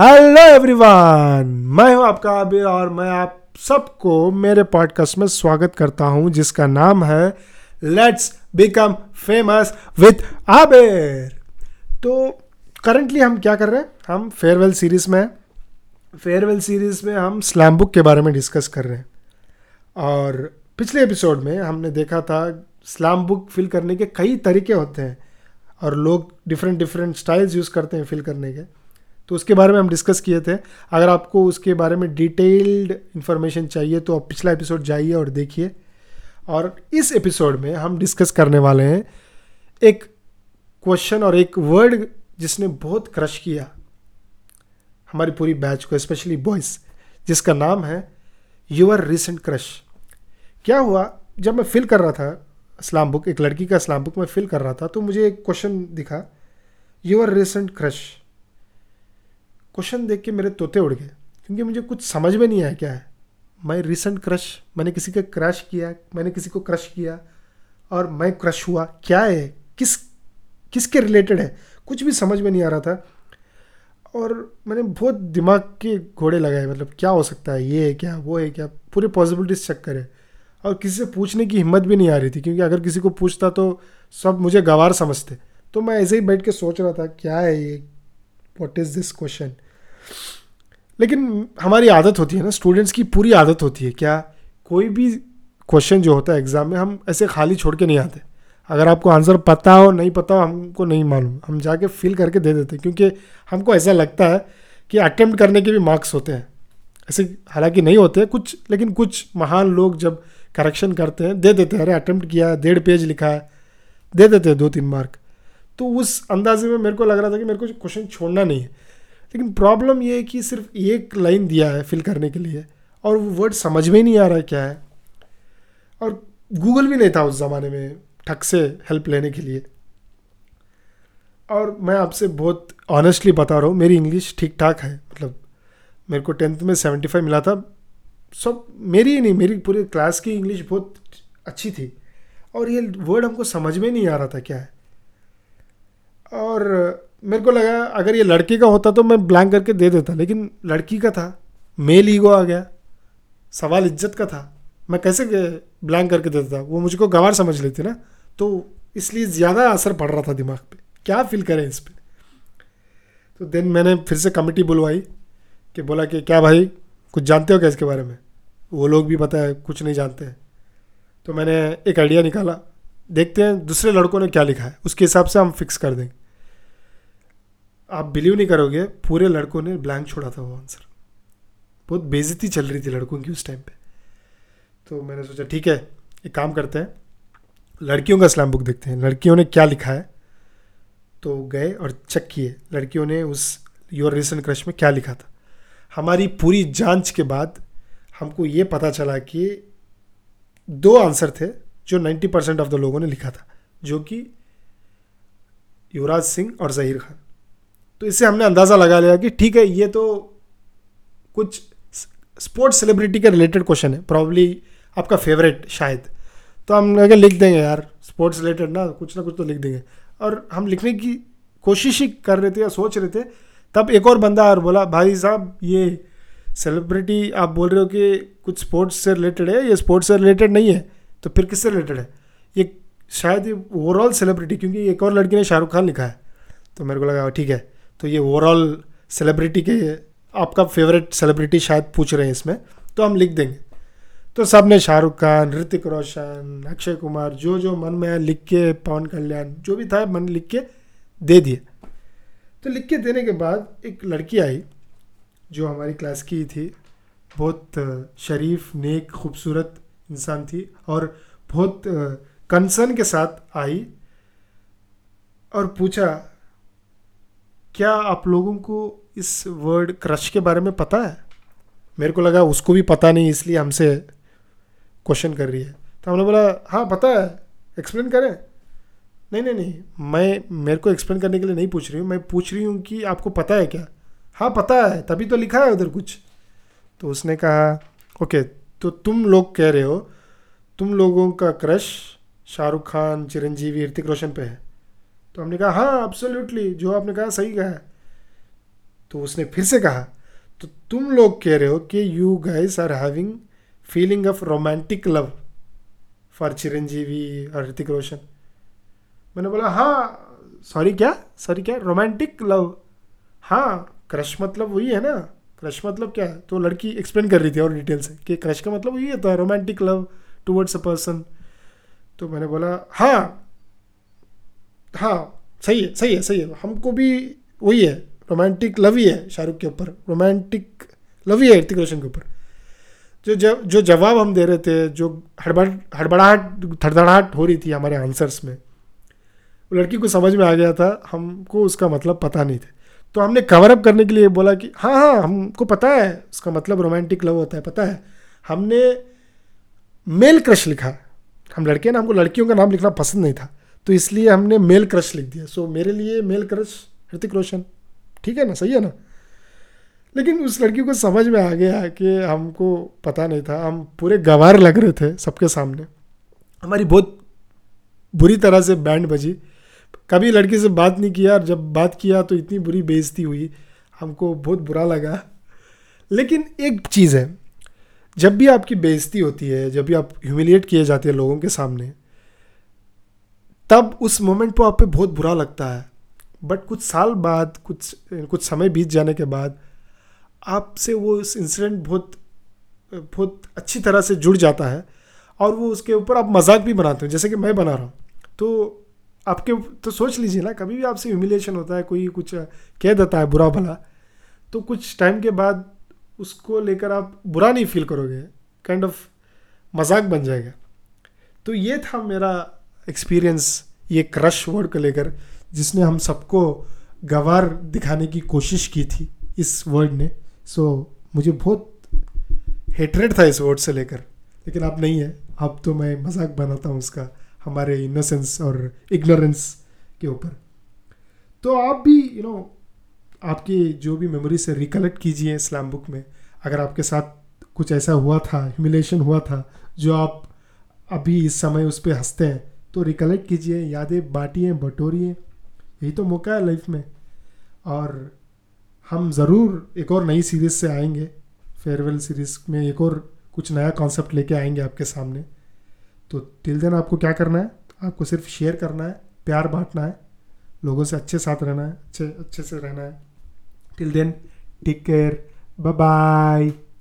Hello everyone मैं हूँ आपका आबिर और मैं आप सबको मेरे पॉडकास्ट में स्वागत करता हूँ, जिसका नाम है let's become famous with Abir. तो करंटली हम क्या कर रहे हैं? हम फेयरवेल सीरीज़ में फेयरवेल सीरीज़ में हम स्लैम बुक के बारे में डिस्कस कर रहे हैं। और पिछले एपिसोड में हमने देखा था स्लैम बुक फिल करने के कई तरीके होते हैं और लोग डिफरेंट डिफरेंट स्टाइल्स यूज़ करते हैं फिल करने के। तो उसके बारे में हम डिस्कस किए थे। अगर आपको उसके बारे में डिटेल्ड इन्फॉर्मेशन चाहिए तो आप पिछला एपिसोड जाइए और देखिए। और इस एपिसोड में हम डिस्कस करने वाले हैं एक क्वेश्चन और एक वर्ड जिसने बहुत क्रश किया हमारी पूरी बैच को स्पेशली बॉयज़ जिसका नाम है यूर रिसेंट क्रश क्या हुआ? जब मैं फिल कर रहा था इस्लाम बुक एक लड़की का इस्लाम बुक मैं फिल कर रहा था तो मुझे एक क्वेश्चन दिखा यूर रिसेंट क्रश क्वेश्चन देख के मेरे तोते उड़ गए, क्योंकि मुझे कुछ समझ में नहीं आया क्या है। मैं रिसेंट क्रश मैंने किसी का क्रश किया, मैंने किसी को क्रश किया, और मैं क्रश हुआ, क्या है? किस, किसके रिलेटेड है? कुछ भी समझ में नहीं आ रहा था। और मैंने बहुत दिमाग के घोड़े लगाए मतलब क्या हो सकता है, ये है क्या, वो है क्या, पूरे पॉसिबिलिटीज चेक करे। और किसी से पूछने की हिम्मत भी नहीं आ रही थी, क्योंकि अगर किसी को पूछता तो सब मुझे गवार समझते। तो मैं ऐसे ही बैठ के सोच रहा था, क्या है ये? वॉट इज़ दिस क्वेश्चन लेकिन हमारी आदत होती है ना स्टूडेंट्स की पूरी आदत होती है, क्या कोई भी क्वेश्चन जो होता है एग्ज़ाम में हम ऐसे खाली छोड़ के नहीं आते। अगर आपको आंसर पता हो, नहीं पता हो, हमको नहीं मालूम। हम जाके फिल करके दे देते हैं, क्योंकि हमको ऐसा लगता है कि अटैम्प्ट करने के भी मार्क्स होते हैं। ऐसे हालाँकि नहीं होते, कुछ, लेकिन कुछ महान लोग जब करेक्शन करते हैं, दे देते हैं, अरे अटैम्प्ट किया है डेढ़ पेज लिखा है। दे देते हैं दो तीन मार्क तो उस अंदाजे में मेरे को लग रहा था कि मेरे को क्वेश्चन छोड़ना नहीं है। लेकिन प्रॉब्लम ये है कि सिर्फ़ एक लाइन दिया है फिल करने के लिए और वो वर्ड समझ में नहीं आ रहा है क्या है। और गूगल भी नहीं था उस ज़माने में ठक से हेल्प लेने के लिए। और मैं आपसे बहुत ऑनेस्टली बता रहा हूँ, मेरी इंग्लिश ठीक ठाक है। मतलब मेरे को टेंथ में सेवेंटी फाइव मिला था। सब मेरी ही नहीं, मेरी पूरे क्लास की इंग्लिश बहुत अच्छी थी। और ये वर्ड हमको समझ में नहीं आ रहा था क्या है। और मेरे को लगा अगर ये लड़के का होता तो मैं ब्लैंक करके दे देता, लेकिन लड़की का था। मेल ईगो आ गया। सवाल इज़्ज़त का था। मैं कैसे ब्लैंक करके दे देता? वो मुझको गवार समझ लेती ना। तो इसलिए ज़्यादा असर पड़ रहा था दिमाग पे। क्या फील करें इस पर तो देन मैंने फिर से कमेटी बुलवाई कि बोला कि, क्या भाई, कुछ जानते हो क्या इसके बारे में? वो लोग भी पता है, कुछ नहीं जानते हैं। तो मैंने एक आइडिया निकाला। देखते हैं दूसरे लड़कों ने क्या लिखा है। उसके हिसाब से हम फिक्स कर देंगे। आप बिलीव नहीं करोगे, पूरे लड़कों ने ब्लैंक छोड़ा था वो आंसर बहुत बेजती चल रही थी लड़कों की उस टाइम पे। तो मैंने सोचा, ठीक है, एक काम करते हैं, लड़कियों का स्लैम बुक देखते हैं, लड़कियों ने क्या लिखा है? तो गए और चेक किए, लड़कियों ने उस योर रिसेंट क्रश में क्या लिखा था? हमारी पूरी जाँच के बाद हमको ये पता चला कि दो आंसर थे जो 90 परसेंट ऑफ़ द लोगों ने लिखा था, जो कि युवराज सिंह और जहीर खान। तो इससे हमने अंदाज़ा लगा लिया कि ठीक है, ये तो कुछ स्पोर्ट्स सेलिब्रिटी के रिलेटेड क्वेश्चन है प्रॉब्ली आपका फेवरेट शायद। तो हम अगर लिख देंगे यार स्पोर्ट्स रिलेटेड ना, कुछ ना कुछ तो लिख देंगे। और हम लिखने की कोशिश ही कर रहे थे या सोच रहे थे, तब एक और बंदा और बोला, भाई साहब, ये सेलिब्रिटी आप बोल रहे हो कि कुछ स्पोर्ट्स से रिलेटेड है, ये स्पोर्ट्स से रिलेटेड नहीं है तो फिर किससे रिलेटेड है? ये शायद ये ओवरऑल सेलिब्रिटी क्योंकि एक और लड़की ने शाहरुख खान लिखा है। तो मेरे को लगा, ठीक है। तो ये ओवरऑल सेलिब्रिटी के, आपका फेवरेट सेलिब्रिटी शायद पूछ रहे हैं इसमें तो हम लिख देंगे। तो सबने शाहरुख खान, ऋतिक रोशन, अक्षय कुमार, जो जो मन में लिख के, पवन कल्याण, जो भी था, मन लिख के दे दिए। तो लिख के देने के बाद एक लड़की आई, जो हमारी क्लास की थी। बहुत शरीफ, नेक, खूबसूरत इंसान थी और बहुत कंसर्न के साथ आई और पूछा क्या आप लोगों को इस वर्ड क्रश के बारे में पता है? मेरे को लगा उसको भी पता नहीं, इसलिए हमसे क्वेश्चन कर रही है। तो हमने बोला हाँ पता है। एक्सप्लेन करें। नहीं नहीं नहीं। मैं, मेरे को एक्सप्लेन करने के लिए नहीं पूछ रही हूँ। मैं पूछ रही हूँ कि आपको पता है क्या? हाँ पता है। तभी तो लिखा है उधर कुछ। तो उसने कहा, ओके तो तुम लोग कह रहे हो, तुम लोगों का क्रश शाहरुख खान, चिरंजीवी, ऋतिक रोशन पे है? तो हमने कहा हाँ एब्सोल्युटली जो आपने कहा सही कहा है। तो उसने फिर से कहा तो तुम लोग कह रहे हो कि you guys are having feeling of romantic love for Chiranjeevi और ऋतिक रोशन मैंने बोला हाँ सॉरी क्या? सॉरी क्या? रोमांटिक लव हाँ क्रश मतलब वही है ना? क्रश मतलब क्या है? तो लड़की एक्सप्लेन कर रही थी और डिटेल से कि क्रश का मतलब वही होता है romantic love towards a person तो मैंने बोला हाँ हाँ सही है सही है सही है। हमको भी वही है रोमांटिक लव ही है शाहरुख के ऊपर। रोमांटिक लव ही है ऋतिक रोशन के ऊपर। जो जब जो जवाब हम दे रहे थे, जो हड़बड़, हड़बड़ाहट थड़थड़ाहट हो रही थी हमारे आंसर्स में, वो लड़की को समझ में आ गया था, हमको उसका मतलब पता नहीं था। तो हमने कवर अप करने के लिए बोला कि हाँ हाँ हमको पता है, उसका मतलब रोमांटिक लव होता है, पता है। हमने मेल क्रश लिखा। हम लड़के ना, हमको लड़कियों का नाम लिखना पसंद नहीं था। तो इसलिए हमने मेल क्रश लिख दिया। सो so, मेरे लिए मेल क्रश ऋतिक रोशन। ठीक है ना? सही है ना? लेकिन उस लड़की को समझ में आ गया कि हमको पता नहीं था। हम पूरे गवार लग रहे थे सबके सामने। हमारी बहुत बुरी तरह से बैंड बजी। कभी लड़की से बात नहीं किया और जब बात किया तो इतनी बुरी बेइज्जती हुई। हमको बहुत बुरा लगा। लेकिन एक चीज़ है जब भी आपकी बेइज्जती होती है जब भी आप ह्यूमिलिएट किए जाते हैं लोगों के सामने तब उस मोमेंट पर आप पे बहुत बुरा लगता है। बट कुछ साल बाद, कुछ कुछ समय बीत जाने के बाद आपसे वो इस इंसिडेंट बहुत बहुत अच्छी तरह से जुड़ जाता है और वो उसके ऊपर आप मज़ाक भी बनाते हो, जैसे कि मैं बना रहा हूँ। तो आपके तो सोच लीजिए ना, कभी भी आपसे ह्यूमिलेशन होता है, कोई कुछ कह देता है बुरा भला तो कुछ टाइम के बाद उसको लेकर आप बुरा नहीं फील करोगे काइंड ऑफ़ मज़ाक बन जाएगा। तो ये था मेरा एक्सपीरियंस ये क्रश वर्ड को लेकर जिसने हम सबको गवार दिखाने की कोशिश की थी इस वर्ड ने। सो so, मुझे बहुत हेटरेट था इस वर्ड से लेकर। लेकिन अब नहीं है। अब तो मैं मज़ाक बनाता हूँ उसका हमारे इनोसेंस और इग्नोरेंस के ऊपर। तो आप भी यू you नो know, आपकी जो भी मेमोरी से रिकलेक्ट कीजिए स्लैम बुक में। अगर आपके साथ कुछ ऐसा हुआ था ह्यूमिलेशन हुआ था जो आप अभी इस समय उस पर हँसते हैं तो रिकलेक्ट कीजिए, यादें, बांटिए, बटोरिए। यही तो मौका है लाइफ में। और हम ज़रूर एक और नई सीरीज़ से आएँगे। फेयरवेल सीरीज़ में एक और कुछ नया कॉन्सेप्ट लेके आएँगे आपके सामने। तो टिल देन आपको क्या करना है? आपको सिर्फ़ शेयर करना है, प्यार बांटना है, लोगों से अच्छे साथ रहना है, अच्छे अच्छे से रहना है। Till then take care bye bye